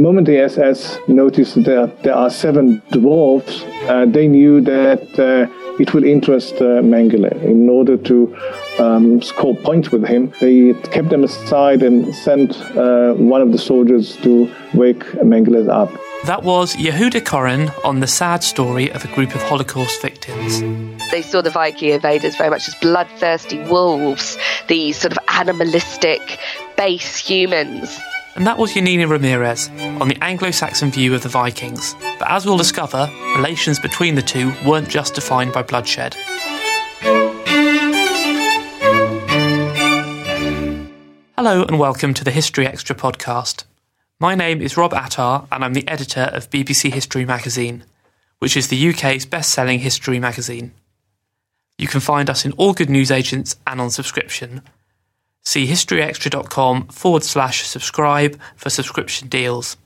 Moment the SS noticed that there are seven dwarfs, uh, they knew that uh, it will interest uh, Mengele. In order to um, score points with him, they kept them aside and sent uh, one of the soldiers to wake Mengele up. That was Yehuda Koren on the sad story of a group of Holocaust victims. They saw the Viking invaders very much as bloodthirsty wolves, these sort of animalistic, base humans. And that was Janina Ramirez on the Anglo Saxon view of the Vikings. But as we'll discover, relations between the two weren't just defined by bloodshed. Hello and welcome to the History Extra podcast. My name is Rob Attar and I'm the editor of BBC History Magazine, which is the UK's best selling history magazine. You can find us in all good newsagents and on subscription. See historyextra.com forward slash subscribe for subscription deals.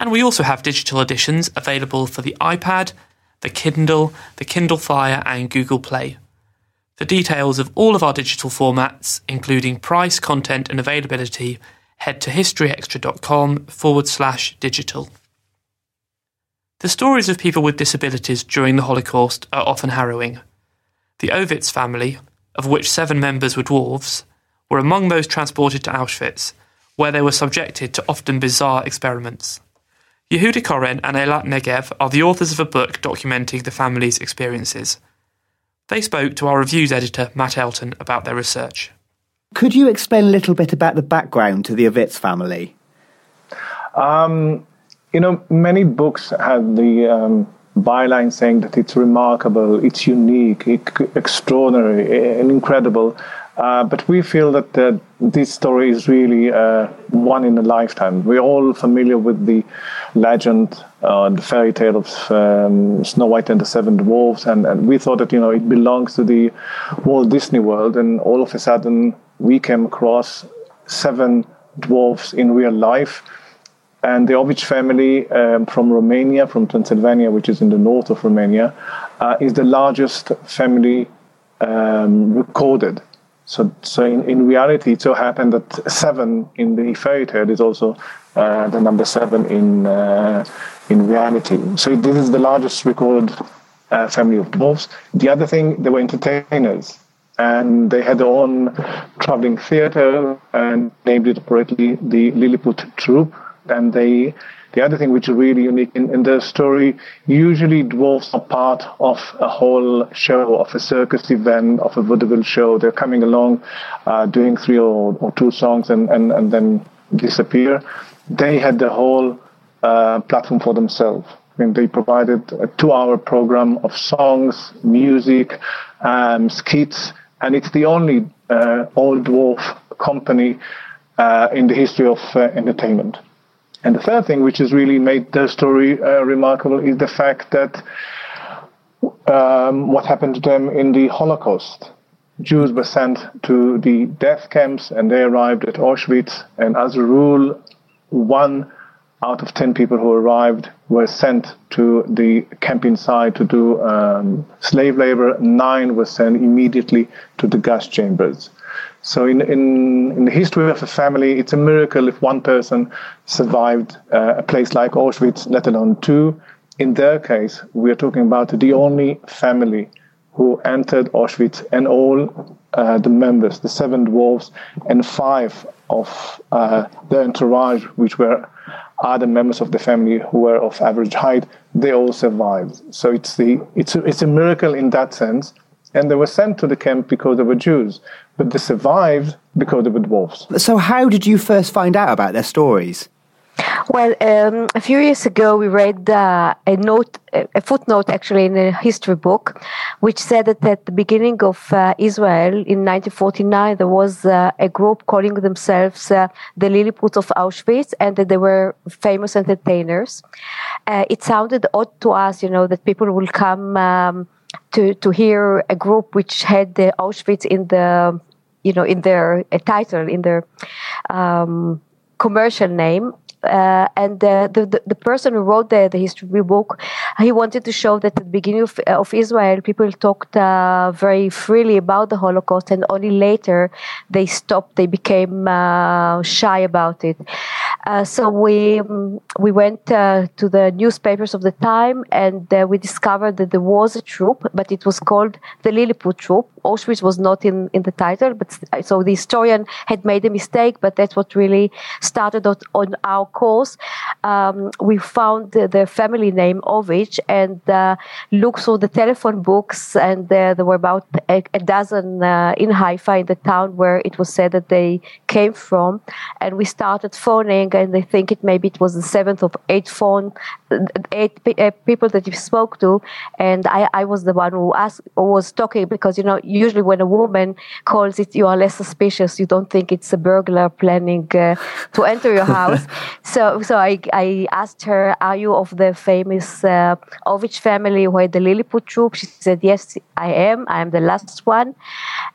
And we also have digital editions available for the iPad, the Kindle, the Kindle Fire, and Google Play. For details of all of our digital formats, including price, content, and availability, head to historyextra.com forward slash digital. The stories of people with disabilities during the Holocaust are often harrowing. The Ovitz family, of which seven members were dwarves, were among those transported to Auschwitz, where they were subjected to often bizarre experiments. Yehuda Koren and Eilat Negev are the authors of a book documenting the family's experiences. They spoke to our reviews editor, Matt Elton, about their research. Could you explain a little bit about the background to the Ovitz family? Um, you know, many books have the um, byline saying that it's remarkable, it's unique, extraordinary, and incredible. Uh, but we feel that uh, this story is really uh, one in a lifetime. We're all familiar with the legend, uh, the fairy tale of um, Snow White and the Seven Dwarfs, and, and, we thought that you know it belongs to the Walt Disney World. And all of a sudden, we came across seven dwarfs in real life. And the Ovitz family um, from Romania, from Transylvania, which is in the north of Romania, uh, is the largest family um, recorded so, so in, in reality, it so happened that seven in the fairy tale is also uh, the number seven in uh, in reality. So this is the largest recorded uh, family of dwarfs. The other thing, they were entertainers, and they had their own traveling theater and named it appropriately the Lilliput Troupe, and they the other thing which is really unique in, in the story, usually dwarfs are part of a whole show, of a circus event, of a vaudeville show. They're coming along, uh, doing three or, or two songs and, and, and then disappear. They had the whole uh, platform for themselves. I mean, they provided a two-hour program of songs, music, um, skits, and it's the only uh, old dwarf company uh, in the history of uh, entertainment. And the third thing, which has really made the story uh, remarkable, is the fact that um, what happened to them in the Holocaust. Jews were sent to the death camps and they arrived at Auschwitz. And as a rule, one out of 10 people who arrived were sent to the camp inside to do um, slave labor. Nine were sent immediately to the gas chambers. So in, in, in the history of a family, it's a miracle if one person survived uh, a place like Auschwitz, let alone two. In their case, we are talking about the only family who entered Auschwitz and all uh, the members, the seven dwarfs, and five of uh, the entourage, which were other members of the family who were of average height, they all survived. So it's the it's a, it's a miracle in that sense. And they were sent to the camp because they were Jews, but they survived because they were dwarfs. So, how did you first find out about their stories? Well, um, a few years ago, we read uh, a note, a footnote actually in a history book, which said that at the beginning of uh, Israel in 1949, there was uh, a group calling themselves uh, the Lilliputs of Auschwitz, and that they were famous entertainers. Uh, it sounded odd to us, you know, that people will come um, to to hear a group which had the Auschwitz in the, you know, in their title, in their um, commercial name uh, and the, the, the person who wrote the, the history book, he wanted to show that at the beginning of, of Israel, people talked uh, very freely about the Holocaust, and only later they stopped. They became uh, shy about it. Uh, so we um, we went uh, to the newspapers of the time, and uh, we discovered that there was a troupe, but it was called the Lilliput troupe. Auschwitz was not in, in the title, but so the historian had made a mistake, but that's what really started on, on our course. Um, we found the, the, family name Ovitz and uh, looked through the telephone books, and uh, there were about a, a dozen uh, in Haifa, in the town where it was said that they came from, and we started phoning, and I think it maybe it was the seventh or eighth phone, eight uh, people that you spoke to, and I, I was the one who asked, who was talking because you know usually when a woman calls it, you are less suspicious. You don't think it's a burglar planning uh, to enter your house. so, so I, I asked her, "Are you of the famous uh, Ovitz family who had the Lilliput troupe?" She said, "Yes, I am. I am the last one."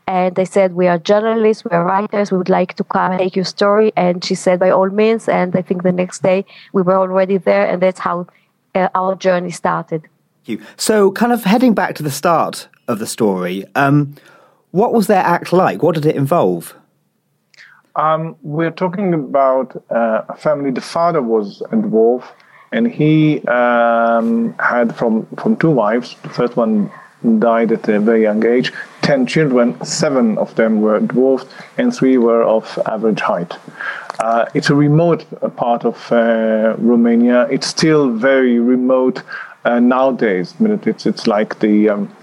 And they said, "We are journalists. We are writers. We would like to come and take your story." And she said, "By all means." And I think the next day we were already there, and that's how uh, our journey started. So, kind of heading back to the start of the story. Um, what was their act like? What did it involve? Um, we're talking about uh, a family. The father was a dwarf, and he um, had from from two wives. The first one died at a very young age. Ten children, seven of them were dwarfed, and three were of average height. Uh, it's a remote part of uh, Romania. It's still very remote uh, nowadays. I mean, it's it's like the um,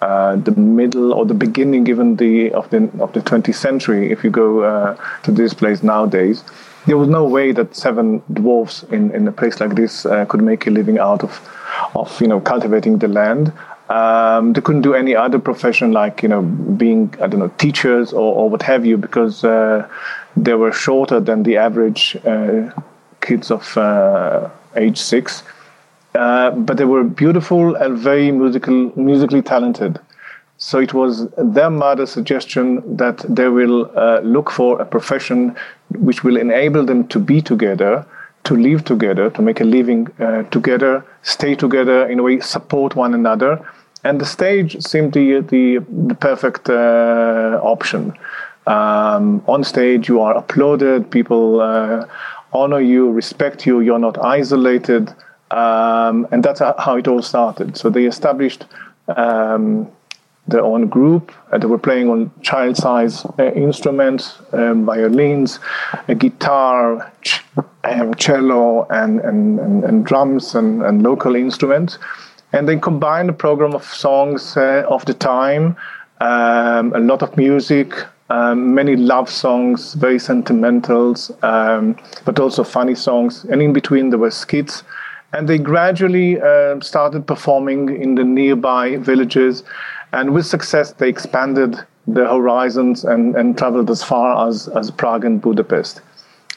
uh, the middle or the beginning even the of the of the 20th century if you go uh, to this place nowadays there was no way that seven dwarfs in, in a place like this uh, could make a living out of of you know cultivating the land um, they couldn't do any other profession like you know being I don't know teachers or, or what have you because uh, they were shorter than the average uh, kids of age six uh, but they were beautiful and very musical, musically talented. So it was their mother's suggestion that they will uh, look for a profession which will enable them to be together, to live together, to make a living uh, together, stay together, in a way, support one another. And the stage seemed the, the, the perfect uh, option. Um, on stage, you are applauded, people uh, honor you, respect you, you're not isolated. Um, and that's how it all started. So they established um, their own group. Uh, they were playing on child size uh, instruments, um, violins, a guitar, ch- um, cello, and, and, and, and drums and, and, local instruments. And they combined a program of songs uh, of the time, um, a lot of music, um, many love songs, very sentimentals, um, but also funny songs. And in between, there were skits and they gradually uh, started performing in the nearby villages. And with success, they expanded their horizons and, and traveled as far as, as Prague and Budapest.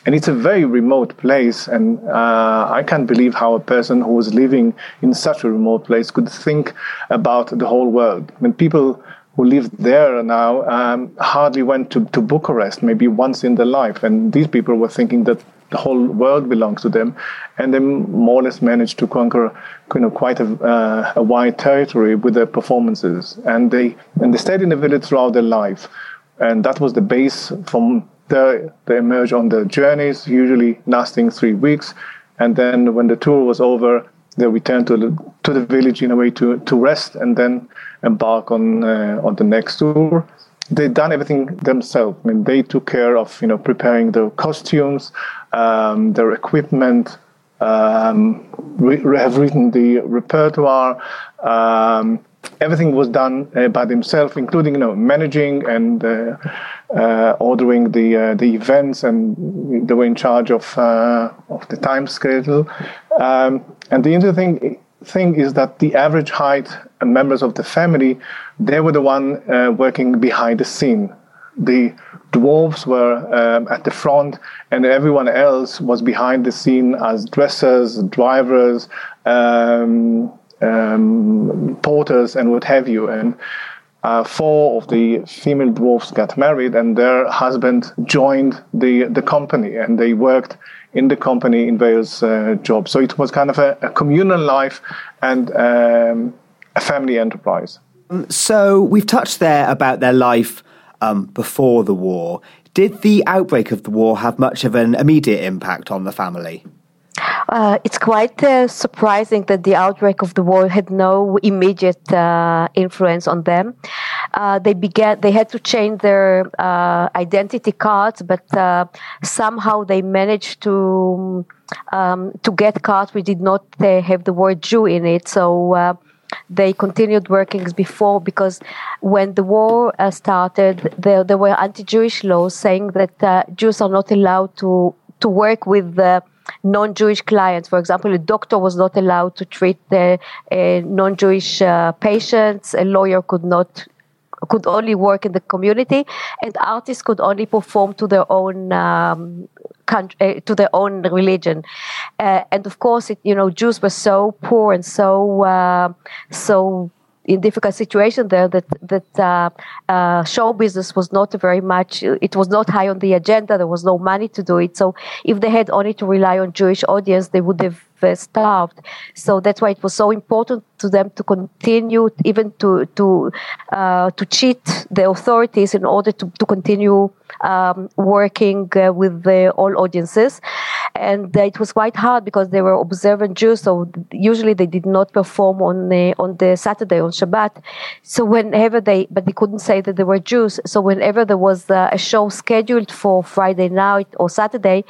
And it's a very remote place, and uh, I can't believe how a person who was living in such a remote place could think about the whole world. I mean, people who live there now um, hardly went to, to Bucharest, maybe once in their life. And these people were thinking that the whole world belongs to them, and they more or less managed to conquer you know quite a, uh, a wide territory with their performances, and they and they stayed in the village throughout their life, and that was the base from there they emerge on their journeys, usually lasting three weeks, and then when the tour was over, they returned to the, to the village in a way to, to rest and then embark on uh, on the next tour. they'd done everything themselves. I mean, they took care of you know preparing the costumes, um, their equipment, um, re- have written the repertoire. Um, everything was done uh, by themselves, including you know managing and uh, uh, ordering the uh, the events, and they were in charge of uh, of the time schedule. Um, and the interesting thing is that the average height and members of the family, they were the one uh, working behind the scene. The dwarves were um, at the front, and everyone else was behind the scene as dressers, drivers, um, um, porters, and what have you. And uh, four of the female dwarves got married, and their husband joined the the company, and they worked in the company in various uh, jobs. So it was kind of a, a communal life and um, a family enterprise. So we've touched there about their life um, before the war. Did the outbreak of the war have much of an immediate impact on the family? Uh, it's quite uh, surprising that the outbreak of the war had no immediate uh, influence on them. Uh, they began; they had to change their uh, identity cards, but uh, somehow they managed to um, to get cards which did not have the word Jew in it. So they continued working before because when the war uh, started, there, there, were anti-Jewish laws saying that uh, Jews are not allowed to to work with non-Jewish clients. For example, a doctor was not allowed to treat the uh, non-Jewish uh, patients. A lawyer could not could only work in the community, and artists could only perform to their own um, country, uh, to their own religion. Uh, and of course, it, you know, Jews were so poor and so uh, so in difficult situation there that that uh, uh, show business was not very much it was not high on the agenda there was no money to do it. So if they had only to rely on jewish audience they would have uh, starved. So that's why it was so important to them to continue even to to uh, to cheat the authorities in order to, to continue um, working uh, with the, all audiences and it was quite hard because they were observant Jews, so usually they did not perform on the on the Saturday on Shabbat. So whenever they, but they couldn't say that they were Jews. So whenever there was uh, a show scheduled for Friday night or Saturday,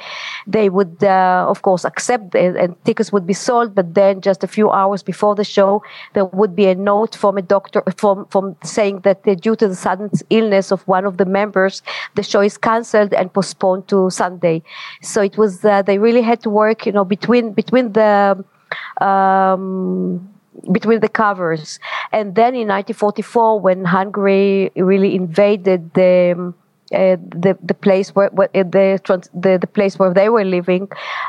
they would uh, of course accept it, and tickets would be sold. But then just a few hours before the show, there would be a note from a doctor from from saying that due to the sudden illness of one of the members, the show is cancelled and postponed to Sunday. So it was uh, they really had to work, you know, between between the um, between the covers. And then in 1944, when Hungary really invaded the uh, the the place where, where uh, the, the, the place where they were living,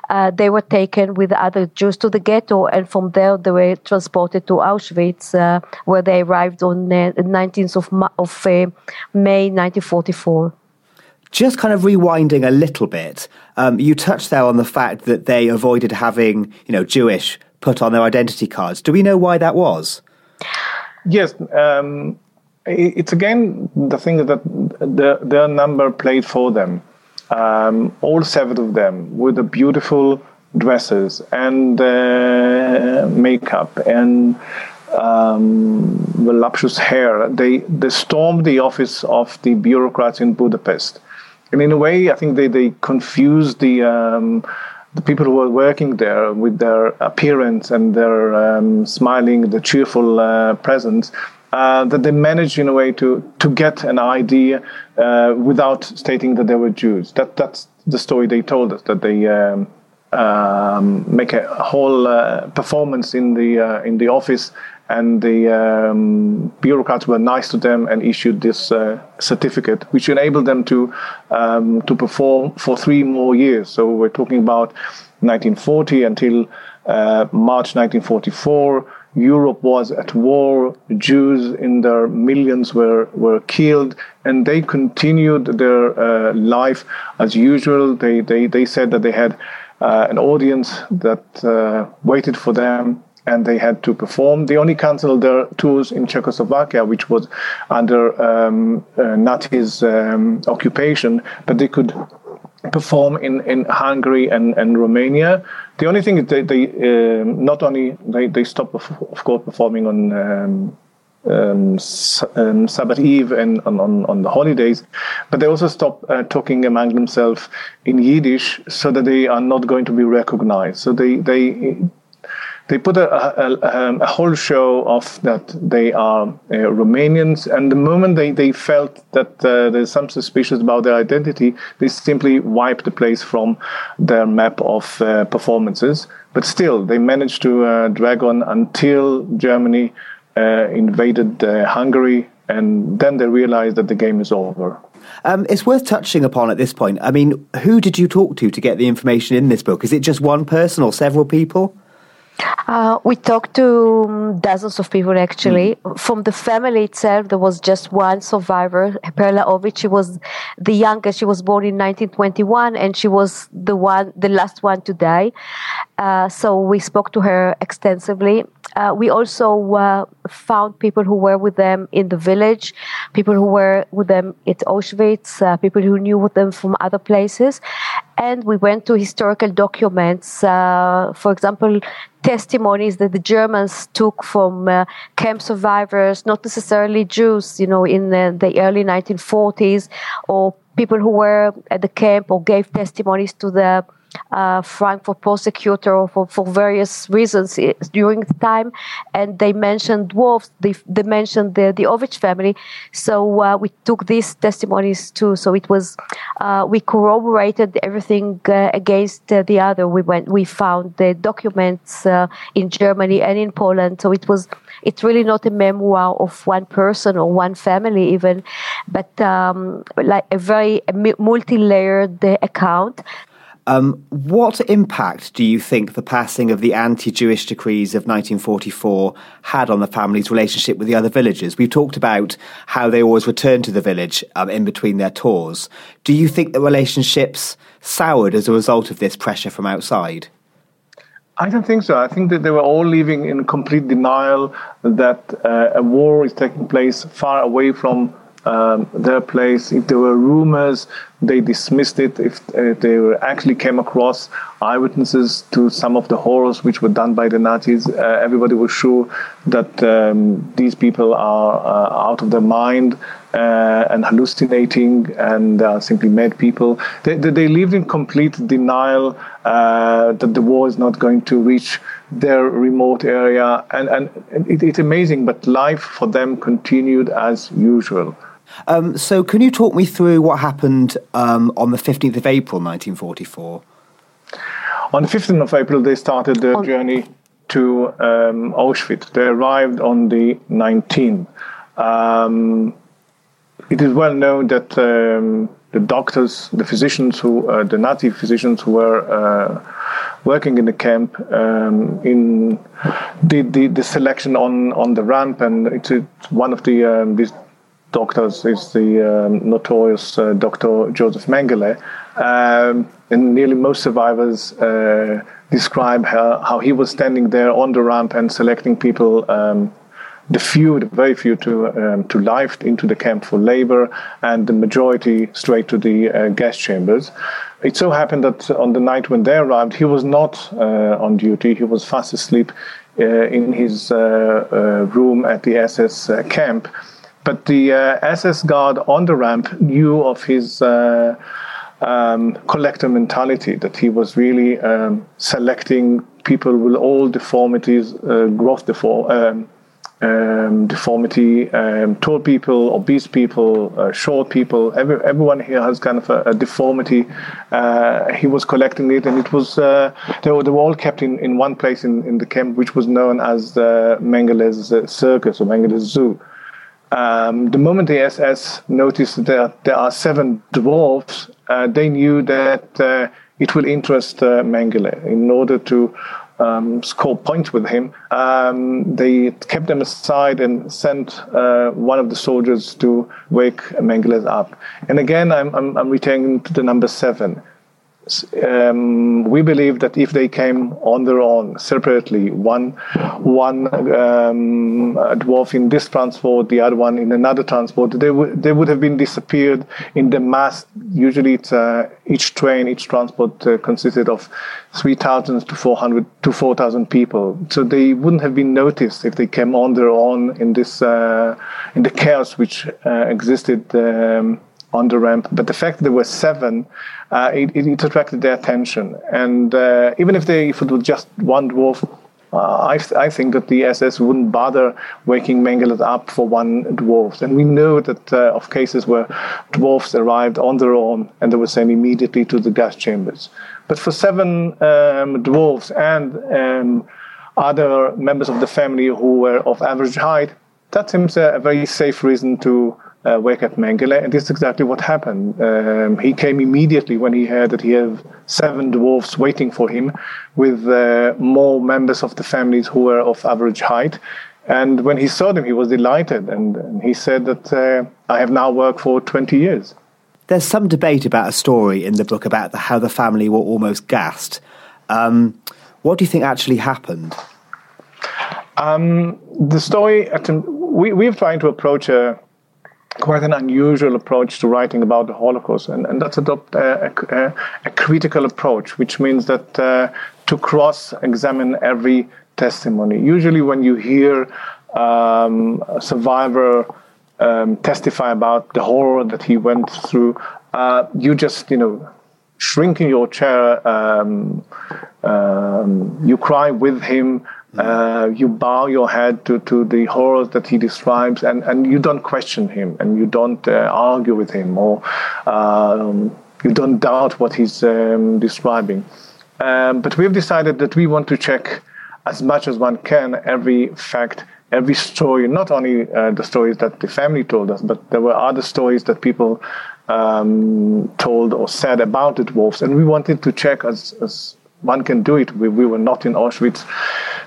uh, they were taken with other Jews to the ghetto, and from there they were transported to Auschwitz, uh, where they arrived on the 19th of, of uh, May 1944. Just kind of rewinding a little bit, um, you touched there on the fact that they avoided having, you know, Jewish put on their identity cards. Do we know why that was? Yes, um, it's again the thing that the, their number played for them. Um, all seven of them with the beautiful dresses and uh, makeup and um, voluptuous hair. They they stormed the office of the bureaucrats in Budapest and in a way, I think they they confuse the um, the people who are working there with their appearance and their um, smiling, the cheerful uh, presence. Uh, that they managed in a way to to get an idea uh, without stating that they were Jews. That that's the story they told us. That they um, um, make a whole uh, performance in the uh, in the office and the um, bureaucrats were nice to them and issued this uh, certificate, which enabled them to um, to perform for three more years. So we're talking about 1940 until uh, March 1944. Europe was at war. Jews in their millions were were killed, and they continued their uh, life as usual. They they they said that they had. Uh, an audience that uh, waited for them and they had to perform. They only canceled their tours in Czechoslovakia, which was under um, uh, Nazis' um, occupation, but they could perform in, in Hungary and, and Romania. The only thing is they, they uh, not only they, they stopped of, of course performing on um, um, um, Sabbath Eve and on, on, on, the holidays, but they also stop uh, talking among themselves in Yiddish so that they are not going to be recognized. So they they they put a, a, um, a, whole show of that they are uh, Romanians, and the moment they, they felt that uh, there's some suspicious about their identity, they simply wiped the place from their map of uh, performances. But still, they managed to uh, drag on until Germany uh, invaded uh, Hungary, and then they realized that the game is over. Um, it's worth touching upon at this point. I mean, who did you talk to to get the information in this book? Is it just one person or several people? Uh, we talked to um, dozens of people actually. Mm. From the family itself, there was just one survivor, Perla Ovitz. She was the youngest. She was born in 1921 and she was the one, the last one to die. Uh, so we spoke to her extensively. Uh, we also uh, found people who were with them in the village, people who were with them at Auschwitz, uh, people who knew with them from other places. And we went to historical documents, uh, for example, testimonies that the Germans took from uh, camp survivors, not necessarily Jews, you know, in the, the early 1940s, or people who were at the camp or gave testimonies to the uh, Frankfurt prosecutor for, for various reasons eh, during the time, and they mentioned dwarfs, They, they mentioned the the Ovitz family, so uh, we took these testimonies too. So it was uh, we corroborated everything uh, against uh, the other. We went we found the documents uh, in Germany and in Poland. So it was it's really not a memoir of one person or one family even, but um, like a very multi-layered account um, what impact do you think the passing of the anti Jewish decrees of 1944 had on the family's relationship with the other villagers? We've talked about how they always returned to the village um, in between their tours. Do you think the relationships soured as a result of this pressure from outside? I don't think so. I think that they were all living in complete denial that uh, a war is taking place far away from um, their place. If there were rumors, they dismissed it. If uh, they actually came across eyewitnesses to some of the horrors which were done by the Nazis, uh, everybody was sure that um, these people are uh, out of their mind uh, and hallucinating and simply mad people. They, they, they, lived in complete denial uh, that the war is not going to reach their remote area. And, and it, it's amazing, but life for them continued as usual. Um, so, can you talk me through what happened um, on the 15th of April 1944? On the 15th of April, they started their on- journey to um, Auschwitz. They arrived on the 19th. Um, it is well known that um, the doctors, the physicians who, uh, the Nazi physicians who were uh, working in the camp, um, in did the, the selection on, on the ramp, and it's, it's one of the um, these doctors is the um, notorious uh, Dr. Joseph Mengele. Um, and nearly most survivors uh, describe how, how, he was standing there on the ramp and selecting people, um, the few, the very few, to um, to life into the camp for labor, and the majority straight to the uh, gas chambers. It so happened that on the night when they arrived, he was not uh, on duty. He was fast asleep uh, in his uh, room at the SS camp but the uh, SS guard on the ramp knew of his uh, um, collector mentality, that he was really um, selecting people with all deformities, uh, growth defor- um, um deformity, um, tall people, obese people, uh, short people. Every, everyone here has kind of a, a deformity. Uh, he was collecting it, and it was uh, they, were, they were all kept in, in one place in, in the camp, which was known as the Mengele's Circus or Mengele's Zoo. Um, the moment the SS noticed that there are seven dwarfs, uh, they knew that uh, it will interest uh, Mengele. In order to um, score points with him, um, they kept them aside and sent uh, one of the soldiers to wake Mengele up. And again, I'm, I'm, I'm returning to the number seven. Um, we believe that if they came on their own separately, one one um, dwarf in this transport, the other one in another transport, they would they would have been disappeared in the mass. Usually, uh, each train, each transport uh, consisted of three thousand to four hundred to four thousand people. So they wouldn't have been noticed if they came on their own in this uh, in the chaos which uh, existed. Um, on the ramp. But the fact that there were seven, uh, it, it, attracted their attention. And uh, even if they, if it was just one dwarf, uh, I, I, think that the SS wouldn't bother waking Mengele up for one dwarf. And we know that uh, of cases where dwarfs arrived on their own and they were sent immediately to the gas chambers. But for seven um, dwarfs and um, other members of the family who were of average height, that seems a, a very safe reason to uh, wake up Mengele, and this is exactly what happened. Um, he came immediately when he heard that he had seven dwarfs waiting for him, with uh, more members of the families who were of average height. And when he saw them, he was delighted, and, and he said that uh, I have now worked for 20 years. There's some debate about a story in the book about the, how the family were almost gassed. Um, what do you think actually happened? Um, the story, we, we've tried to approach a, quite an unusual approach to writing about the Holocaust, and, and that's adopt a, a, a critical approach, which means that uh, to cross-examine every testimony. Usually, when you hear um, a survivor um, testify about the horror that he went through, uh, you just you know shrink in your chair, um, um you cry with him. Uh, you bow your head to, to the horrors that he describes, and, and you don't question him, and you don't uh, argue with him, or um, you don't doubt what he's um, describing. Um, but we've decided that we want to check as much as one can every fact, every story, not only uh, the stories that the family told us, but there were other stories that people um, told or said about the dwarfs, and we wanted to check as, as one can do it. We, we were not in Auschwitz,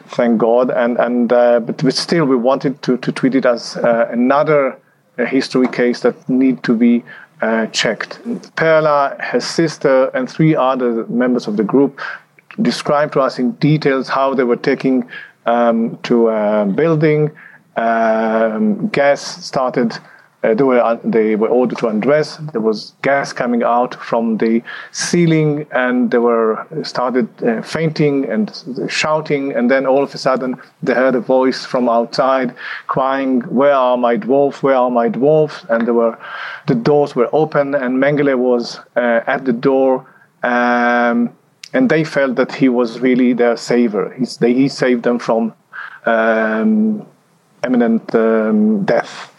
thank God, and and uh, but, but still we wanted to to treat it as uh, another uh, history case that need to be uh, checked. Perla, her sister, and three other members of the group described to us in details how they were taking um, to a building. Um, gas started uh, they were they were ordered to undress. There was gas coming out from the ceiling, and they were started uh, fainting and shouting. And then all of a sudden, they heard a voice from outside crying, "Where are my dwarfs? Where are my dwarfs?" And there were the doors were open, and Mengele was uh, at the door. Um, and they felt that he was really their savior. He's, they, he saved them from um, imminent um, death.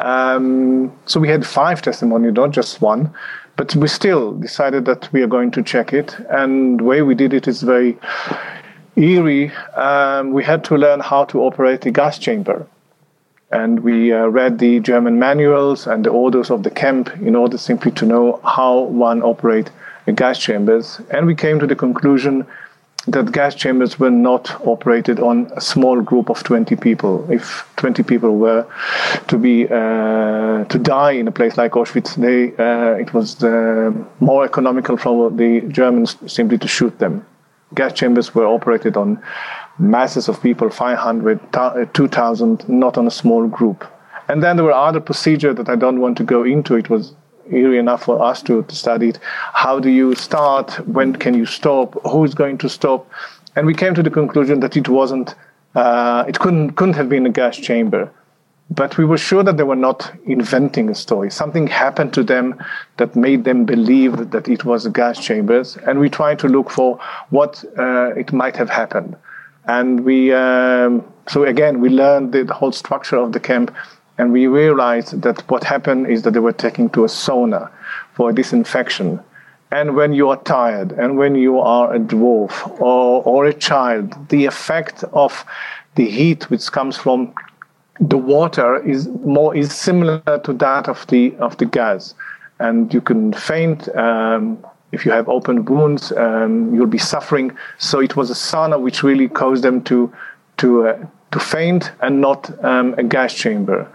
Um, so we had five testimonies, not just one, but we still decided that we are going to check it. And the way we did it is very eerie. Um, we had to learn how to operate a gas chamber. And we uh, read the German manuals and the orders of the camp in order simply to know how one operate a gas chambers. And we came to the conclusion that gas chambers were not operated on a small group of 20 people. If 20 people were to be uh, to die in a place like Auschwitz, they, uh, it was uh, more economical for the Germans simply to shoot them. Gas chambers were operated on masses of people, 500, uh, 2,000, not on a small group. And then there were other procedures that I don't want to go into. It was eerie enough for us to, to study it. How do you start? When can you stop? Who's going to stop? And we came to the conclusion that it wasn't, uh, it couldn't, couldn't have been a gas chamber. But we were sure that they were not inventing a story. Something happened to them that made them believe that it was gas chambers. And we tried to look for what uh, it might have happened. And we, um, so again, we learned the whole structure of the camp and we realized that what happened is that they were taken to a sauna for disinfection. And when you are tired, and when you are a dwarf or, or a child, the effect of the heat which comes from the water is more is similar to that of the of the gas, and you can faint. Um, if you have open wounds, um, you'll be suffering. So it was a sauna which really caused them to to uh, to faint and not um, a gas chamber.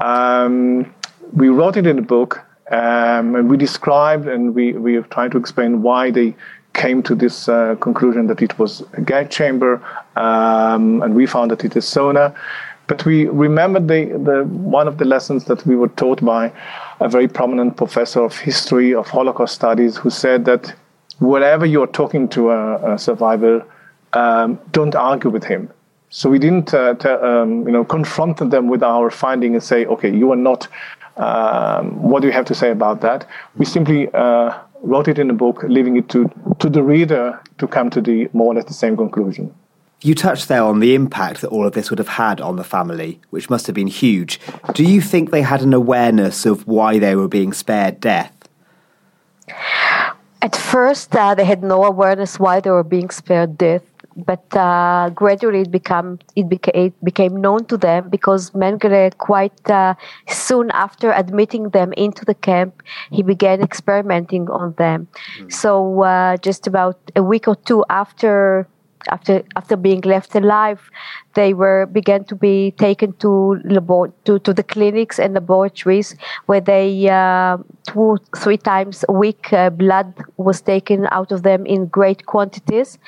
Um, we wrote it in the book, Um, and we described and we, we have tried to explain why they came to this uh, conclusion that it was a gas chamber, um, and we found that it is sauna. But we remembered the, the, one of the lessons that we were taught by a very prominent professor of history of Holocaust studies who said that whenever you're talking to a, a survivor, um, don't argue with him. So we didn't, uh, t- um, you know, confront them with our finding and say, okay, you are not. Um, what do you have to say about that? We simply uh, wrote it in a book, leaving it to to the reader to come to the more or less the same conclusion. You touched there on the impact that all of this would have had on the family, which must have been huge. Do you think they had an awareness of why they were being spared death? At first, uh, they had no awareness why they were being spared death, but uh, gradually it became it, beca- it became known to them because Mengele, quite uh, soon after admitting them into the camp, he began experimenting on them. Mm. So uh, just about a week or two after after after being left alive, they were began to be taken to labor- to, to the clinics and laboratories where they uh, two three times a week uh, blood was taken out of them in great quantities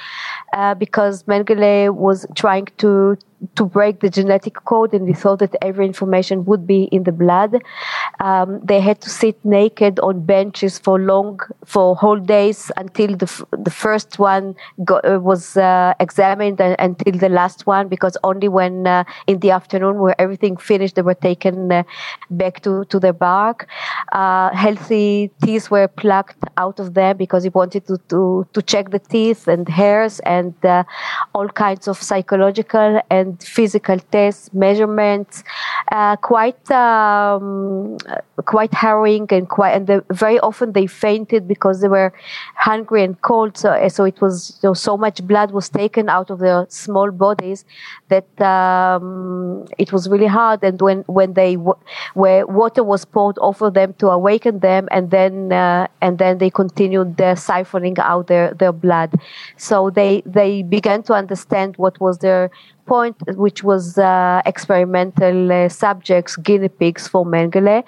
uh, because Mengele was trying to to break the genetic code, and we thought that every information would be in the blood. Um, they had to sit naked on benches for long, for whole days until the f- the first one got, uh, was uh, examined, and, until the last one, because only when uh, in the afternoon, where everything finished, they were taken uh, back to to their bark. Uh, healthy teeth were plucked out of them because he wanted to to, to check the teeth and hairs and uh, all kinds of psychological and physical tests, measurements, uh, quite um, quite harrowing and quite and the, very often they fainted because they were hungry and cold. So so it was you know, so much blood was taken out of their small bodies that um, it was really hard. And when when they where water was poured over them to awaken them, and then uh, and then they continued uh, siphoning out their their blood. So they they began to understand what was their point, which was uh, experimental uh, subjects, guinea pigs for Mengele.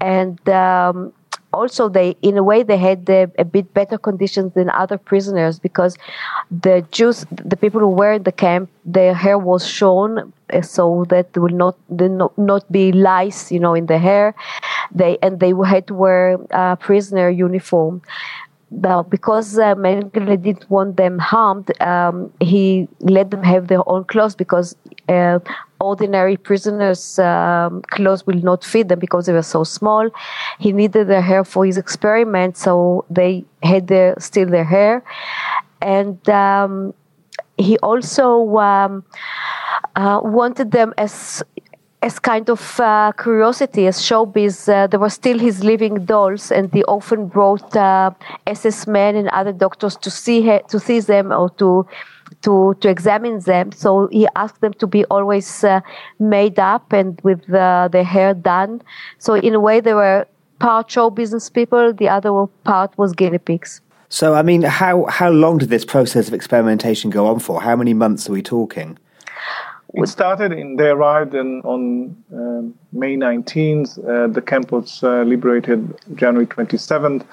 And um, also they in a way they had a, a, bit better conditions than other prisoners because the Jews the people who were in the camp their hair was shorn uh, so that there will not not, not be lice you know in the hair they and they had to wear a prisoner uniform well, because uh, Mengele didn't want them harmed, um, he let them have their own clothes because uh, ordinary prisoners' um, clothes will not fit them because they were so small. He needed their hair for his experiment, so they had their, still their hair. And um, he also um, uh, wanted them as as kind of uh, curiosity, as showbiz, uh, there were still his living dolls, and he often brought uh, SS men and other doctors to see he- to see them or to to to examine them. So he asked them to be always uh, made up and with uh, their hair done. So in a way, they were part show business people. The other part was guinea pigs. So I mean, how how long did this process of experimentation go on for? How many months are we talking? It started in, they arrived in, on uh, May 19th. Uh, the camp was uh, liberated January 27th,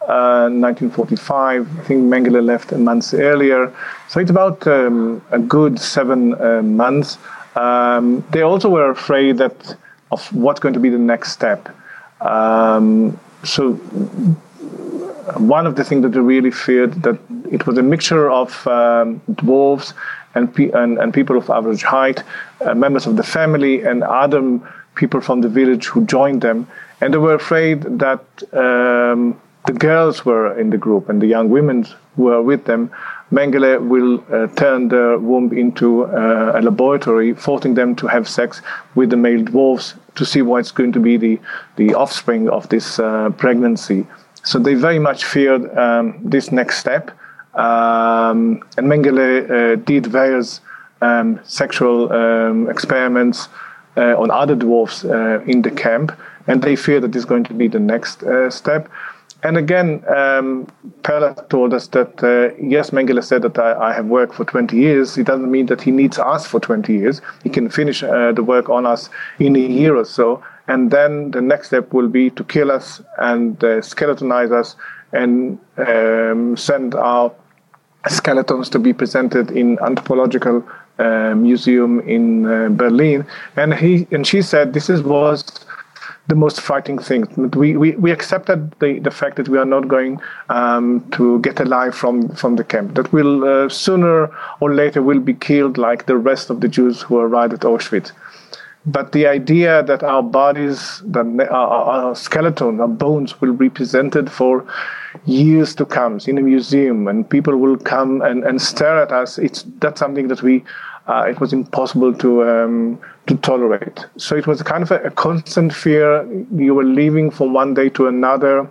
1945. Uh, I think Mengele left a month earlier. So it's about um, a good seven uh, months. Um, they also were afraid that of what's going to be the next step. Um, so one of the things that they really feared that it was a mixture of um, dwarves and, and, and people of average height, uh, members of the family, and other people from the village who joined them. And they were afraid that um, the girls were in the group and the young women were with them. Mengele will uh, turn the womb into uh, a laboratory, forcing them to have sex with the male dwarfs to see what's going to be the, the offspring of this uh, pregnancy. So they very much feared um, this next step. Um, and Mengele uh, did various um, sexual um, experiments uh, on other dwarfs uh, in the camp, and they fear that this is going to be the next step. And again, um, Perla told us that uh, yes, Mengele said that I, I, have worked for 20 years. It doesn't mean that he needs us for 20 years. He can finish uh, the work on us in a year or so. and then the next step will be to kill us and uh, skeletonize us and um, send our skeletons to be presented in anthropological uh, museum in uh, Berlin. And he and she said this is was the most frightening thing. We, we, we accepted the, the fact that we are not going um, to get alive from, from the camp, that we'll uh, sooner or later will be killed like the rest of the Jews who arrived at Auschwitz. But the idea that our bodies, that our, skeleton, our bones will be presented for years to come in a museum and people will come and, and stare at us, it's, that's something that we uh, it was impossible to um, to tolerate. So it was kind of a, a, constant fear. You were leaving from one day to another,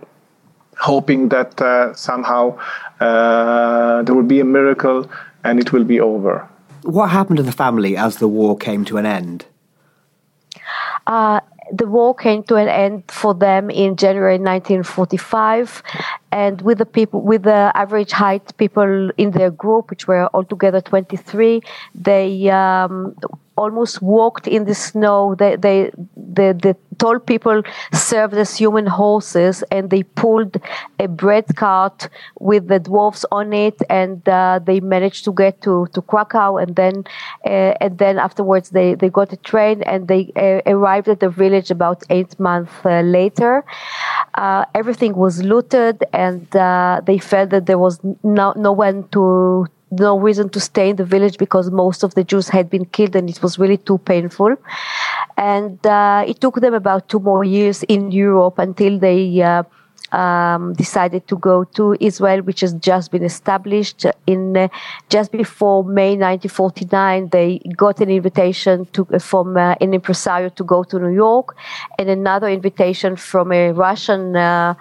hoping that uh, somehow uh, there will be a miracle and it will be over. What happened to the family as the war came to an end? Uh, the war came to an end for them in January 1945, and with the people, with the average height people in their group, which were altogether 23, they um, almost walked in the snow. They, they, the, the tall people served as human horses and they pulled a bread cart with the dwarfs on it and uh, they managed to get to, to Krakow and then, uh, and then afterwards they, they got a train and they uh, arrived at the village about eight months uh, later. Uh, everything was looted and uh, they felt that there was no, no one to, no reason to stay in the village because most of the Jews had been killed and it was really too painful. And uh, it took them about two more years in Europe until they uh, um, decided to go to Israel, which has just been established. In uh, just before May 1949, they got an invitation to, from uh, an impresario to go to New York, and another invitation from a Russian uh,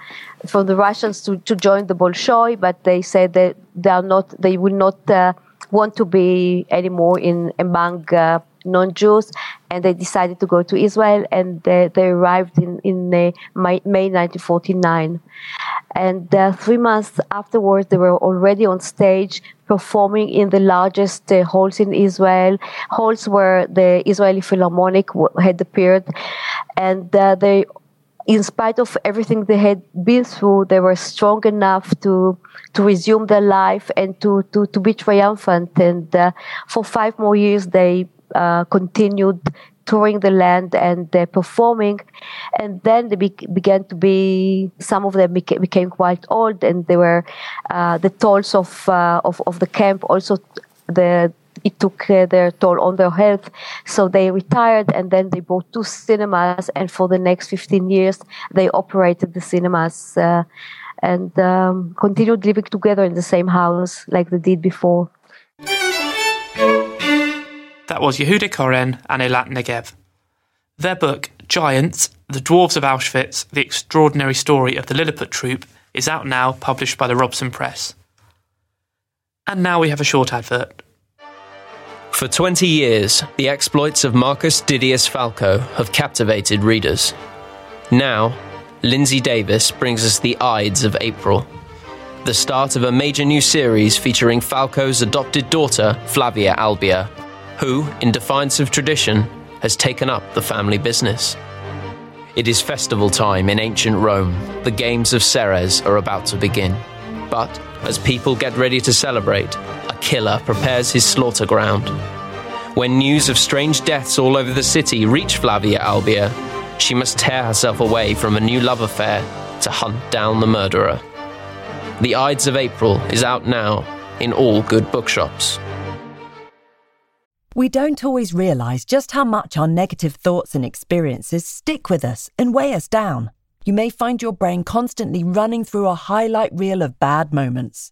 from the Russians to, to join the Bolshoi, but they said that they are not, they will not uh, want to be anymore in among uh, non-Jews, and they decided to go to Israel, and they, they arrived in in uh, May, May 1949, and uh, three months afterwards, they were already on stage performing in the largest uh, halls in Israel, halls where the Israeli Philharmonic had appeared, and uh, they in spite of everything they had been through, they were strong enough to to resume their life and to to, to be triumphant. And uh, for five more years, they uh, continued touring the land and uh, performing. And then they be- began to be some of them beca- became quite old, and they were uh, the tolls of, uh, of of the camp also the it took uh, their toll on their health. So they retired and then they bought two cinemas. And for the next 15 years, they operated the cinemas uh, and um, continued living together in the same house like they did before. That was Yehuda Koren and Eilat Negev. Their book, Giants The Dwarves of Auschwitz The Extraordinary Story of the Lilliput Troupe, is out now, published by the Robson Press. And now we have a short advert. For 20 years, the exploits of Marcus Didius Falco have captivated readers. Now, Lindsay Davis brings us the Ides of April, the start of a major new series featuring Falco's adopted daughter, Flavia Albia, who, in defiance of tradition, has taken up the family business. It is festival time in ancient Rome. The games of Ceres are about to begin. But as people get ready to celebrate, killer prepares his slaughter ground. When news of strange deaths all over the city reach Flavia Albia, she must tear herself away from a new love affair to hunt down the murderer. The Ides of April is out now in all good bookshops. We don't always realise just how much our negative thoughts and experiences stick with us and weigh us down. You may find your brain constantly running through a highlight reel of bad moments.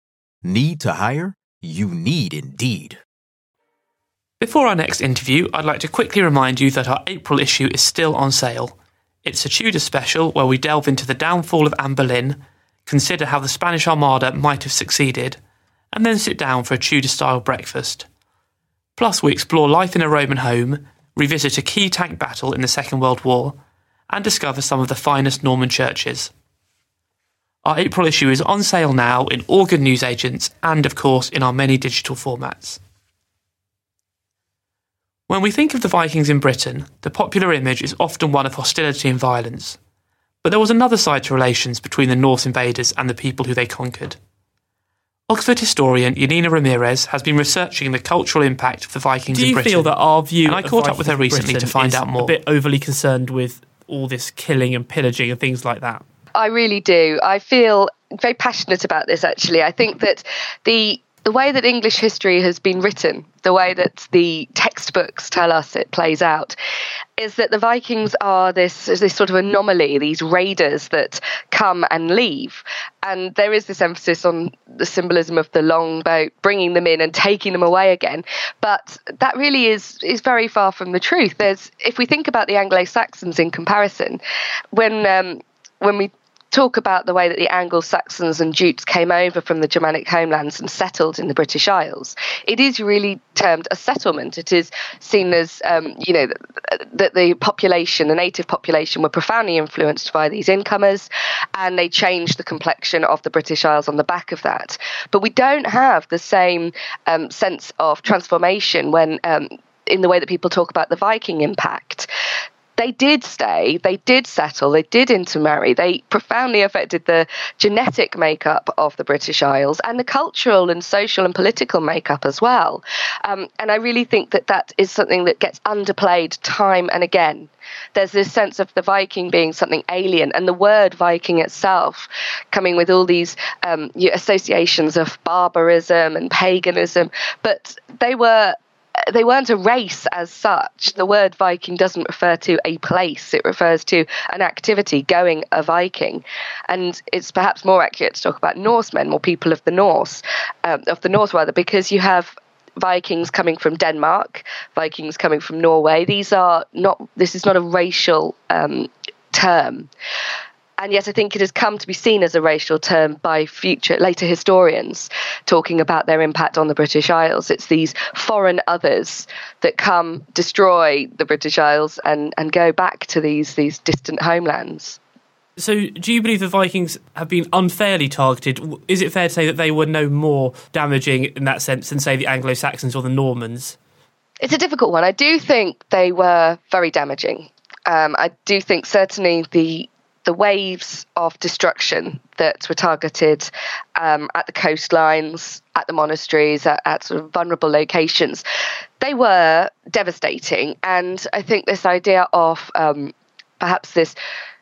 Need to hire? You need Indeed. Before our next interview, I'd like to quickly remind you that our April issue is still on sale. It's a Tudor special where we delve into the downfall of Anne Boleyn, consider how the Spanish Armada might have succeeded, and then sit down for a Tudor style breakfast. Plus, we explore life in a Roman home, revisit a key tank battle in the Second World War, and discover some of the finest Norman churches. Our April issue is on sale now in all good newsagents and, of course, in our many digital formats. When we think of the Vikings in Britain, the popular image is often one of hostility and violence. But there was another side to relations between the Norse invaders and the people who they conquered. Oxford historian Janina Ramirez has been researching the cultural impact of the Vikings Do in you Britain. feel that our view? And I caught up with her in recently to find out more. A bit overly concerned with all this killing and pillaging and things like that. I really do. I feel very passionate about this actually. I think that the the way that English history has been written, the way that the textbooks tell us it plays out, is that the Vikings are this this sort of anomaly, these raiders that come and leave, and there is this emphasis on the symbolism of the longboat bringing them in and taking them away again. But that really is is very far from the truth. There's if we think about the Anglo Saxons in comparison, when um, when we talk about the way that the Anglo-Saxons and Jutes came over from the Germanic homelands and settled in the British Isles. It is really termed a settlement. It is seen as, um, you know, that the population, the native population, were profoundly influenced by these incomers, and they changed the complexion of the British Isles on the back of that. But we don't have the same um, sense of transformation when. Um, in the way that people talk about the Viking impact they did stay, they did settle, they did intermarry, they profoundly affected the genetic makeup of the British Isles and the cultural and social and political makeup as well. Um, and I really think that that is something that gets underplayed time and again. There's this sense of the Viking being something alien, and the word Viking itself coming with all these um, associations of barbarism and paganism, but they were they weren't a race as such. The word Viking doesn't refer to a place, it refers to an activity going a Viking. And it's perhaps more accurate to talk about Norsemen or people of the Norse, um, of the North rather, because you have Vikings coming from Denmark, Vikings coming from Norway. These are not, this is not a racial um, term and yet I think it has come to be seen as a racial term by future later historians talking about their impact on the British Isles. It's these foreign others that come destroy the British Isles and, and go back to these these distant homelands. So, do you believe the Vikings have been unfairly targeted? Is it fair to say that they were no more damaging in that sense than, say, the Anglo Saxons or the Normans? It's a difficult one. I do think they were very damaging. Um, I do think certainly the the waves of destruction that were targeted um, at the coastlines, at the monasteries, at, at, sort of vulnerable locations, they were devastating. And I think this idea of um, perhaps this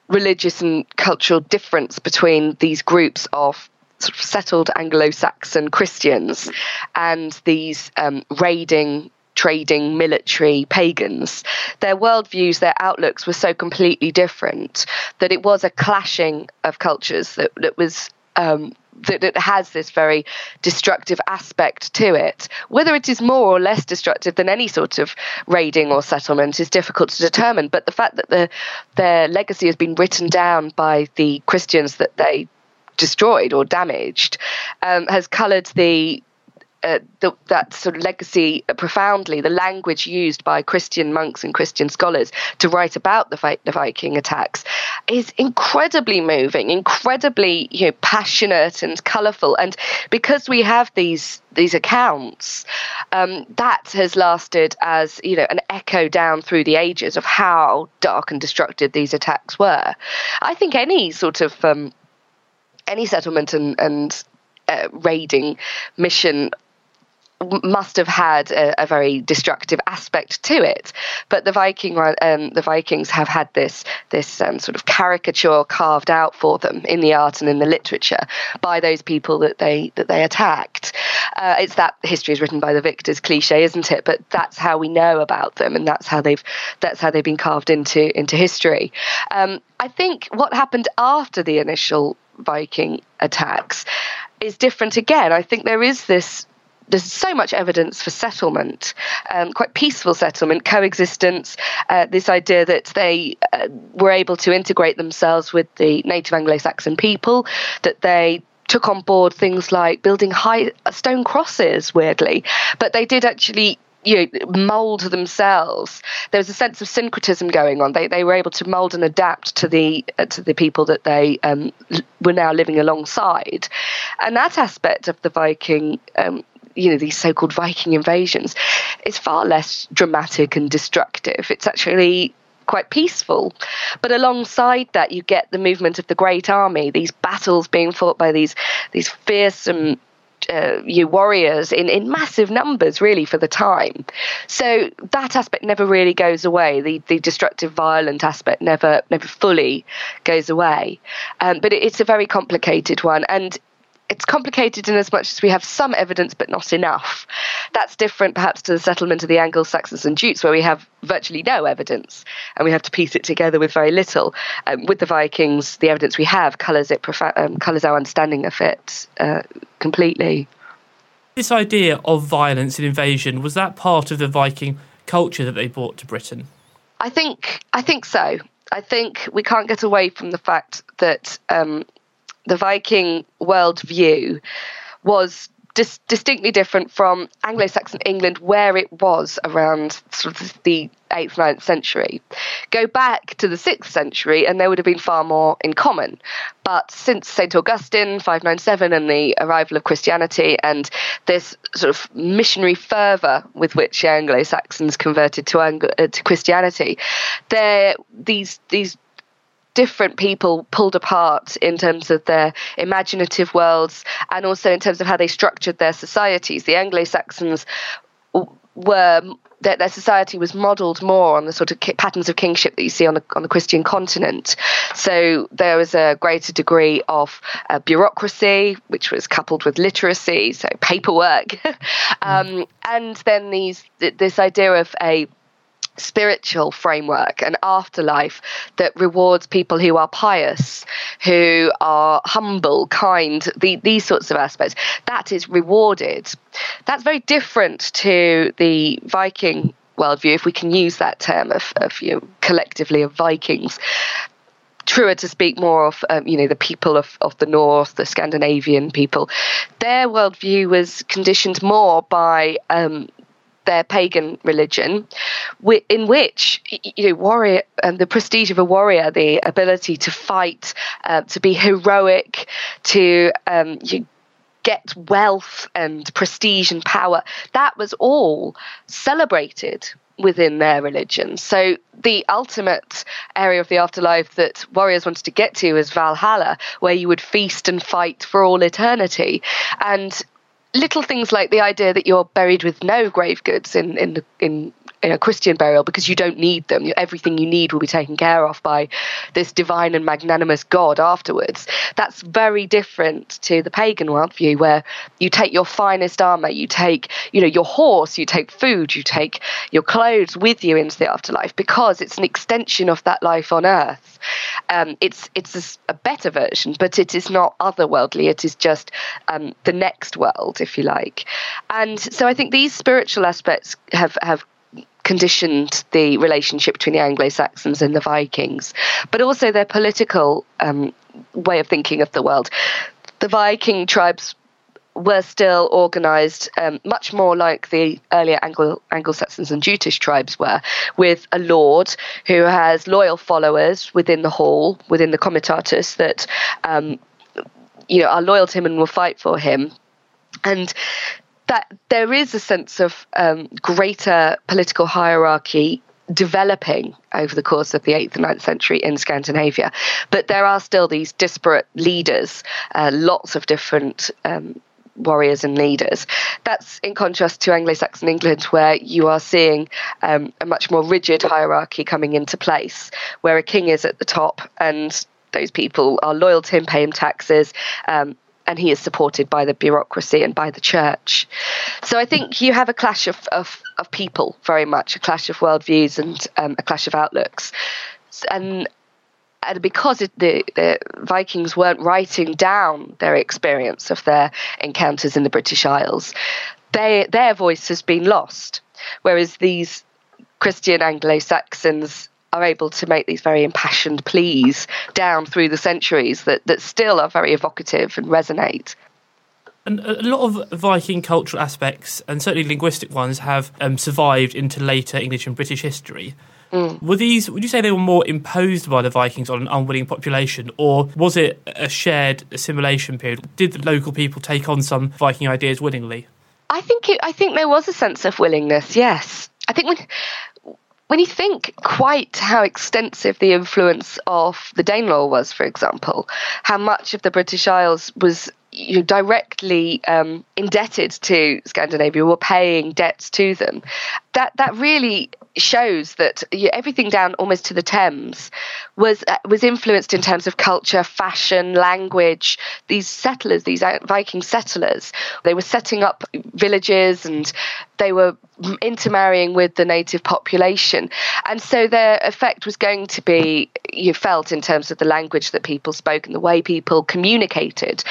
religious and cultural difference between these groups of sort of settled Anglo-Saxon Christians and these um, raiding trading, military pagans. Their worldviews, their outlooks were so completely different that it was a clashing of cultures that, that was. Um, that it has this very destructive aspect to it. Whether it is more or less destructive than any sort of raiding or settlement is difficult to determine. But the fact that the, their legacy has been written down by the Christians that they destroyed or damaged um, has coloured the uh, the, that sort of legacy profoundly. The language used by Christian monks and Christian scholars to write about the, the Viking attacks is incredibly moving, incredibly you know, passionate and colourful. And because we have these these accounts, um, that has lasted as you know an echo down through the ages of how dark and destructive these attacks were. I think any sort of um, any settlement and, and uh, raiding mission must have had a, a, very destructive aspect to it. But the Viking, um, the Vikings have had this this um, sort of caricature carved out for them in the art and in the literature by those people that they that they attacked. Uh, it's that history is written by the victors cliche, isn't it? But that's how we know about them, and that's how they've that's how they've been carved into into history. Um, I think what happened after the initial Viking attacks is different again. I think there is this there's so much evidence for settlement, um, quite peaceful settlement, coexistence. Uh, this idea that they uh, were able to integrate themselves with the native Anglo-Saxon people, that they took on board things like building high stone crosses, weirdly, but they did actually you know, mold themselves. There was a sense of syncretism going on. They they were able to mold and adapt to the uh, to the people that they um, were now living alongside, and that aspect of the Viking. Um, you know these so-called Viking invasions is far less dramatic and destructive. It's actually quite peaceful. But alongside that, you get the movement of the Great Army, these battles being fought by these these fearsome uh, you warriors in, in massive numbers, really, for the time. So that aspect never really goes away. The the destructive, violent aspect never never fully goes away. Um, but it, it's a very complicated one, and it's complicated in as much as we have some evidence but not enough. That's different perhaps to the settlement of the Anglo Saxons and Jutes, where we have virtually no evidence and we have to piece it together with very little. Um, with the Vikings, the evidence we have colours it profa- um, colours our understanding of it uh, completely. This idea of violence and invasion was that part of the Viking culture that they brought to Britain? I think I think so. I think we can't get away from the fact that um, the Viking worldview was dis- distinctly different from Anglo-Saxon England, where it was around sort of the eighth, 9th century. Go back to the sixth century, and there would have been far more in common. But since St. Augustine, 597, and the arrival of Christianity, and this sort of missionary fervour with which Anglo Saxons converted to, uh, to Christianity, there these these different people pulled apart in terms of their imaginative worlds and also in terms of how they structured their societies. The Anglo Saxons were that their society was modelled more on the sort of patterns of kingship that you see on the on the Christian continent. So there was a greater degree of uh, bureaucracy, which was coupled with literacy, so paperwork, um, and then these this idea of a spiritual framework, an afterlife that rewards people who are pious, who are humble, kind, the, these sorts of aspects. That is rewarded. That's very different to the Viking worldview, if we can use that term of, of you know, collectively of Vikings truer to speak more of um, you know the people of, of the north, the Scandinavian people. Their worldview was conditioned more by um, their pagan religion, in which you know warrior and um, the prestige of a warrior, the ability to fight, uh, to be heroic, to um, you get wealth and prestige and power, that was all celebrated within their religion. So the ultimate area of the afterlife that warriors wanted to get to was Valhalla, where you would feast and fight for all eternity. And little things like the idea that you're buried with no grave goods in in in a Christian burial because you don't need them. Everything you need will be taken care of by this divine and magnanimous God afterwards. That's very different to the pagan worldview where you take your finest armor, you take, you know, your horse, you take food, you take your clothes with you into the afterlife because it's an extension of that life on earth. Um, it's it's a, better version, but it is not otherworldly. It is just um, the next world, if you like. And so I think these spiritual aspects have have conditioned the relationship between the Anglo Saxons and the Vikings, but also their political um, way of thinking of the world. The Viking tribes were still organised um, much more like the earlier Anglo Saxons and Jutish tribes were, with a lord who has loyal followers within the hall, within the comitatus that um, you know are loyal to him and will fight for him, and that there is a sense of um, greater political hierarchy developing over the course of the 8th and 9th century in Scandinavia. But there are still these disparate leaders, uh, lots of different um, warriors and leaders. That's in contrast to Anglo Saxon England, where you are seeing um, a much more rigid hierarchy coming into place, where a king is at the top and those people are loyal to him, pay him taxes, um, and he is supported by the bureaucracy and by the church. So I think you have a clash of, of, of people very much, a clash of worldviews and um, a clash of outlooks. And and because it, the, the, Vikings weren't writing down their experience of their encounters in the British Isles, they, their voice has been lost. Whereas these Christian Anglo Saxons are able to make these very impassioned pleas down through the centuries that, that still are very evocative and resonate. And a lot of Viking cultural aspects, and certainly linguistic ones, have um, survived into later English and British history. Mm. Were these? Would you say they were more imposed by the Vikings on an unwilling population, or was it a shared assimilation period? Did the local people take on some Viking ideas willingly? I think it, I think there was a sense of willingness. Yes, I think when when you think quite how extensive the influence of the Danelaw was, for example, how much of the British Isles was you know, directly um, indebted to Scandinavia, were paying debts to them. That that really shows that everything down almost to the Thames was uh, was influenced in terms of culture, fashion, language. These settlers, these Viking settlers, they were setting up villages and they were intermarrying with the native population, and so their effect was going to be you felt in terms of the language that people spoke and the way people communicated.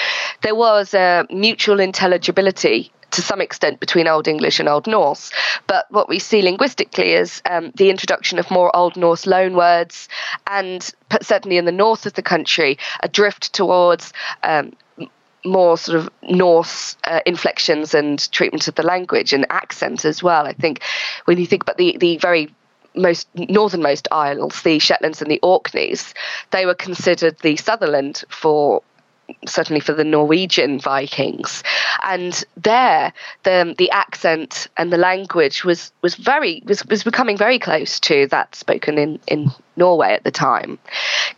There was a mutual intelligibility to some extent between Old English and Old Norse. But what we see linguistically is um, the introduction of more Old Norse loanwords, and certainly in the north of the country, a drift towards. Um, more sort of Norse uh, inflections and treatment of the language and accent as well. I think when you think about the, the very most northernmost isles, the Shetlands and the Orkneys, they were considered the Sutherland for certainly for the Norwegian Vikings. And there, the the accent and the language was was very was, was becoming very close to that spoken in in Norway at the time.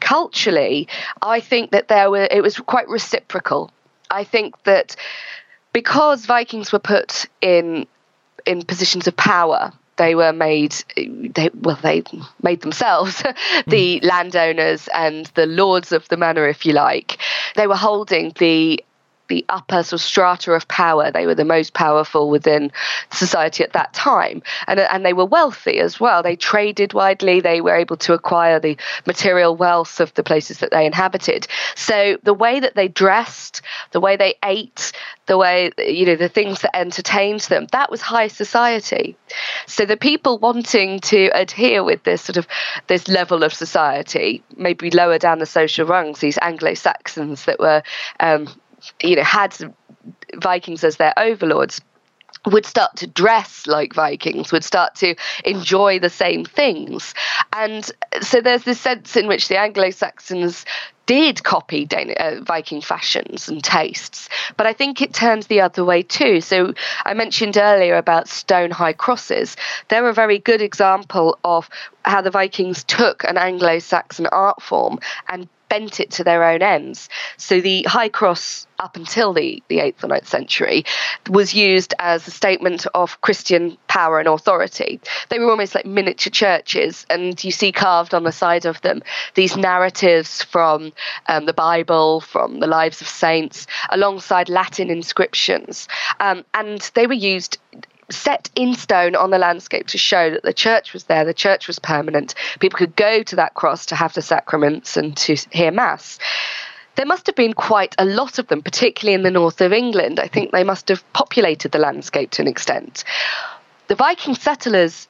Culturally, I think that there were it was quite reciprocal. I think that because Vikings were put in in positions of power they were made they well they made themselves the mm. landowners and the lords of the manor if you like they were holding the the upper sort of strata of power. They were the most powerful within society at that time, and and they were wealthy as well. They traded widely. They were able to acquire the material wealth of the places that they inhabited. So the way that they dressed, the way they ate, the way you know the things that entertained them, that was high society. So the people wanting to adhere with this sort of this level of society, maybe lower down the social rungs, these Anglo Saxons that were um, you know, had Vikings as their overlords would start to dress like Vikings, would start to enjoy the same things. And so there's this sense in which the Anglo Saxons did copy Dan- uh, Viking fashions and tastes, but I think it turns the other way too. So I mentioned earlier about stone high crosses. They're a very good example of how the Vikings took an Anglo Saxon art form and bent it to their own ends. So the high cross up until the, the 8th or 9th century was used as a statement of Christian power and authority. They were almost like miniature churches, and you see carved on the side of them these narratives from um, the Bible, from the lives of saints, alongside Latin inscriptions. Um, and they were used set in stone on the landscape to show that the church was there, the church was permanent. People could go to that cross to have the sacraments and to hear Mass. There must have been quite a lot of them, particularly in the north of England. I think they must have populated the landscape to an extent. The Viking settlers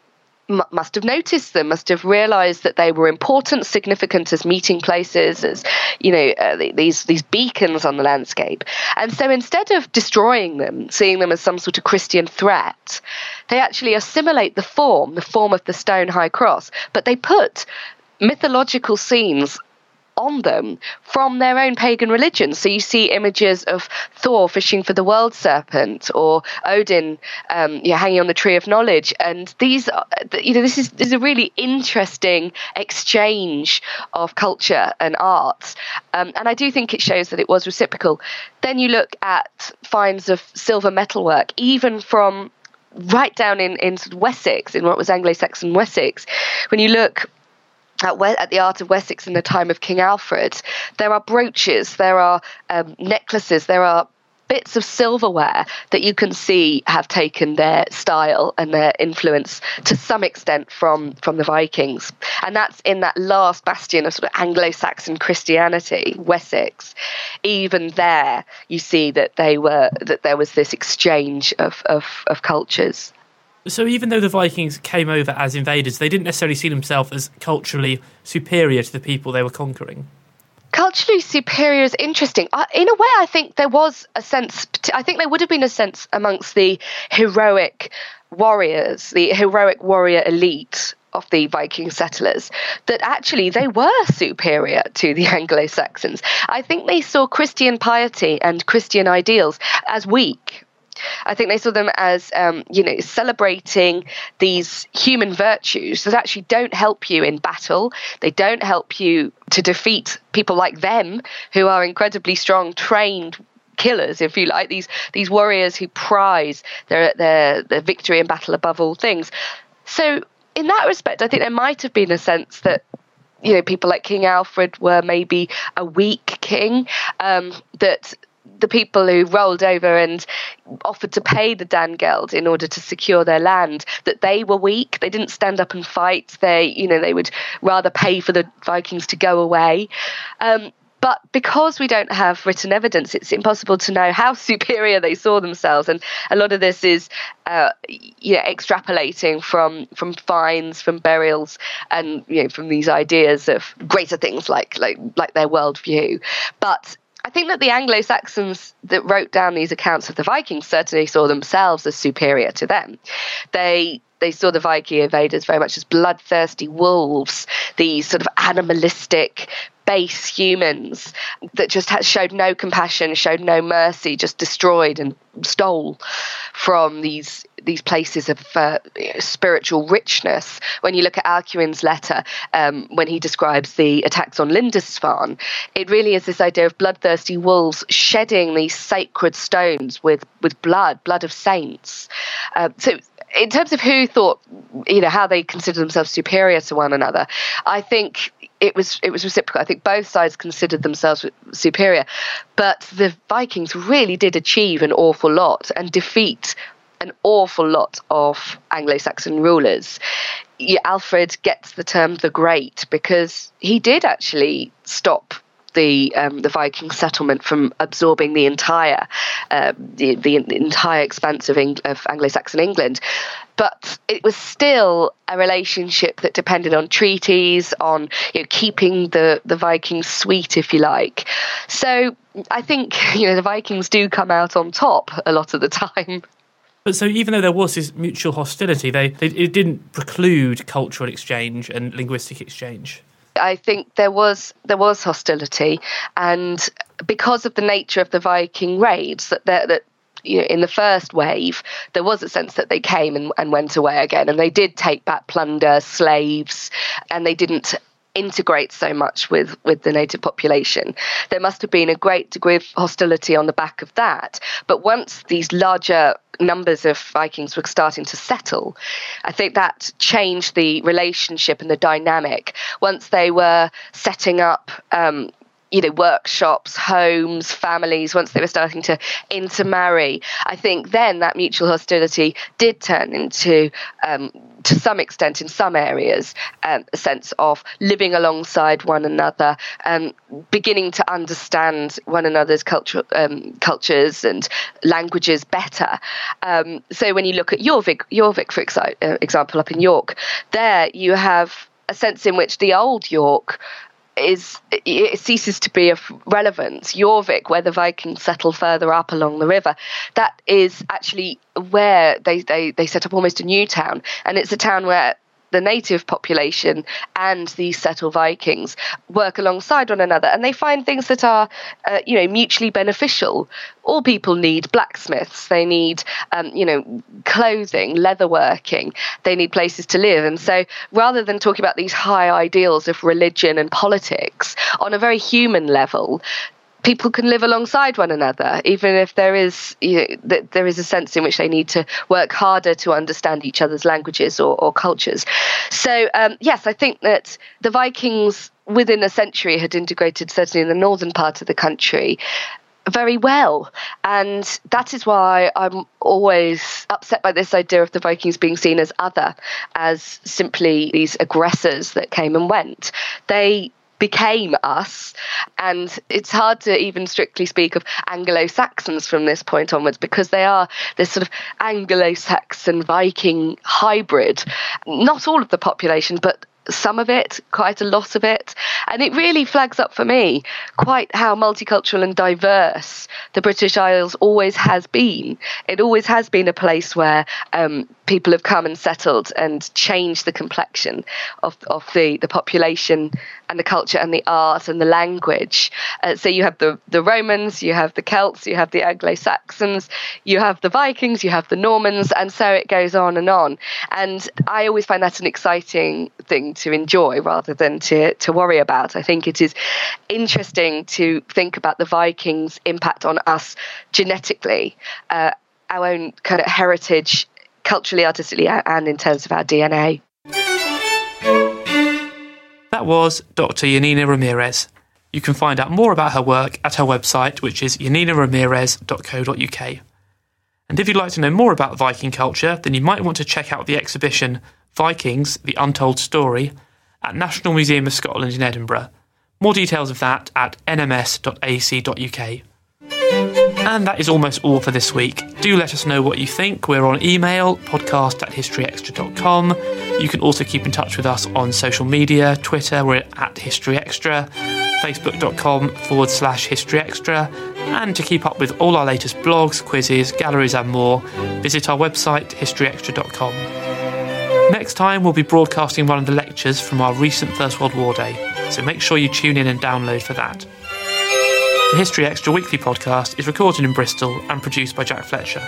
m- must have noticed them, must have realised that they were important, significant as meeting places, as you know uh, these these beacons on the landscape. And so instead of destroying them, seeing them as some sort of Christian threat, they actually assimilate the form, the form of the stone high cross, but they put mythological scenes on them from their own pagan religion. So you see images of Thor fishing for the world serpent or Odin um, know, hanging on the tree of knowledge. And these, are, you know, this is, this is a really interesting exchange of culture and arts. Um, and I do think it shows that it was reciprocal. Then you look at finds of silver metalwork, even from right down in, in Wessex, in what was Anglo Saxon Wessex. When you look at, the art of Wessex in the time of King Alfred, there are brooches, there are um, necklaces, there are bits of silverware that you can see have taken their style and their influence to some extent from from the Vikings, and that's in that last bastion of sort of Anglo-Saxon Christianity, Wessex. Even there, you see that they were that there was this exchange of, of, of cultures. So even though the Vikings came over as invaders, they didn't necessarily see themselves as culturally superior to the people they were conquering. Culturally superior is interesting. in a way, I think there was a sense. I think there would have been a sense amongst the heroic warriors, the heroic warrior elite of the Viking settlers that actually they were superior to the Anglo Saxons. I think they saw Christian piety and Christian ideals as weak I think they saw them as, um, you know, celebrating these human virtues that actually don't help you in battle. They don't help you to defeat people like them who are incredibly strong, trained killers, if you like, these these warriors who prize their their, their victory in battle above all things. So in that respect, I think there might have been a sense that you know people like King Alfred were maybe a weak king, um, that the people who rolled over and offered to pay the Danegeld in order to secure their land, that they were weak. They didn't stand up and fight. They, you know, they would rather pay for the Vikings to go away. Um, but because we don't have written evidence, it's impossible to know how superior they saw themselves. And a lot of this is, uh, you know, extrapolating from from finds, from burials, and you know, from these ideas of greater things like like like their worldview. But I think that the Anglo Saxons that wrote down these accounts of the Vikings certainly saw themselves as superior to them. They they saw the Viking invaders very much as bloodthirsty wolves, these sort of animalistic base humans that just showed no compassion, showed no mercy, just destroyed and stole from these these places of uh, spiritual richness. When you look at Alcuin's letter, um, when he describes the attacks on Lindisfarne, it really is this idea of bloodthirsty wolves shedding these sacred stones with with blood, blood of saints. Uh, so in terms of who thought, you know, how they considered themselves superior to one another, I think it was it was reciprocal. I think both sides considered themselves superior, but the Vikings really did achieve an awful lot and defeat an awful lot of Anglo-Saxon rulers. Alfred gets the term the Great because he did actually stop the um, the Viking settlement from absorbing the entire uh, the, the entire expanse of, Eng- of Anglo-Saxon England, but it was still a relationship that depended on treaties, on you know, keeping the the Vikings sweet, if you like. So I think you know the Vikings do come out on top a lot of the time. But so even though there was this mutual hostility, they, they it didn't preclude cultural exchange and linguistic exchange. I think there was there was hostility, and because of the nature of the Viking raids, that that you know, in the first wave, there was a sense that they came and, and went away again, and they did take back plunder, slaves, and they didn't integrate so much with, with the native population. There must have been a great degree of hostility on the back of that. But once these larger numbers of Vikings were starting to settle, I think that changed the relationship and the dynamic. Once they were setting up um, you know workshops homes families once they were starting to intermarry i think then that mutual hostility did turn into um, to some extent, in some areas, um, a sense of living alongside one another, um, beginning to understand one another's culture, um, cultures and languages better. Um, so when you look at Jorvik, Jorvik for exi- uh, example, up in York, there you have a sense in which the old York is it ceases to be of relevance. Jorvik, where the Vikings settle further up along the river, that is actually where they, they, they set up almost a new town. And it's a town where the native population and the settled Vikings work alongside one another, and they find things that are, uh, you know, mutually beneficial. All people need blacksmiths. They need, um, you know, clothing, leatherworking. They need places to live, and so rather than talking about these high ideals of religion and politics on a very human level, people can live alongside one another, even if there is you know, there is a sense in which they need to work harder to understand each other's languages or, or cultures. So um, yes, I think that the Vikings within a century had integrated certainly in the northern part of the country very well. And that is why I'm always upset by this idea of the Vikings being seen as other, as simply these aggressors that came and went. They became us. And it's hard to even strictly speak of Anglo Saxons from this point onwards because they are this sort of Anglo Saxon Viking hybrid. Not all of the population, but some of it, quite a lot of it. And it really flags up for me quite how multicultural and diverse the British Isles always has been. It always has been a place where um, people have come and settled and changed the complexion of, of the, the population and the culture and the art and the language. Uh, so you have the, the Romans, you have the Celts, you have the Anglo Saxons, you have the Vikings, you have the Normans, and so it goes on and on. And I always find that an exciting thing to enjoy rather than to, to worry about. I think it is interesting to think about the Vikings' impact on us genetically, uh, our own kind of heritage, culturally, artistically, and in terms of our DNA. That was Dr. Janina Ramirez. You can find out more about her work at her website, which is janinaramirez.co.uk. And if you'd like to know more about Viking culture, then you might want to check out the exhibition Vikings The Untold Story at National Museum of Scotland in Edinburgh. More details of that at nms.ac.uk. And that is almost all for this week. Do let us know what you think. We're on email, podcast at historyextra.com. You can also keep in touch with us on social media Twitter, we're at historyextra, facebook.com forward slash historyextra. And to keep up with all our latest blogs, quizzes, galleries, and more, visit our website, historyextra.com. Next time, we'll be broadcasting one of the lectures from our recent First World War Day, so make sure you tune in and download for that. The History Extra weekly podcast is recorded in Bristol and produced by Jack Fletcher.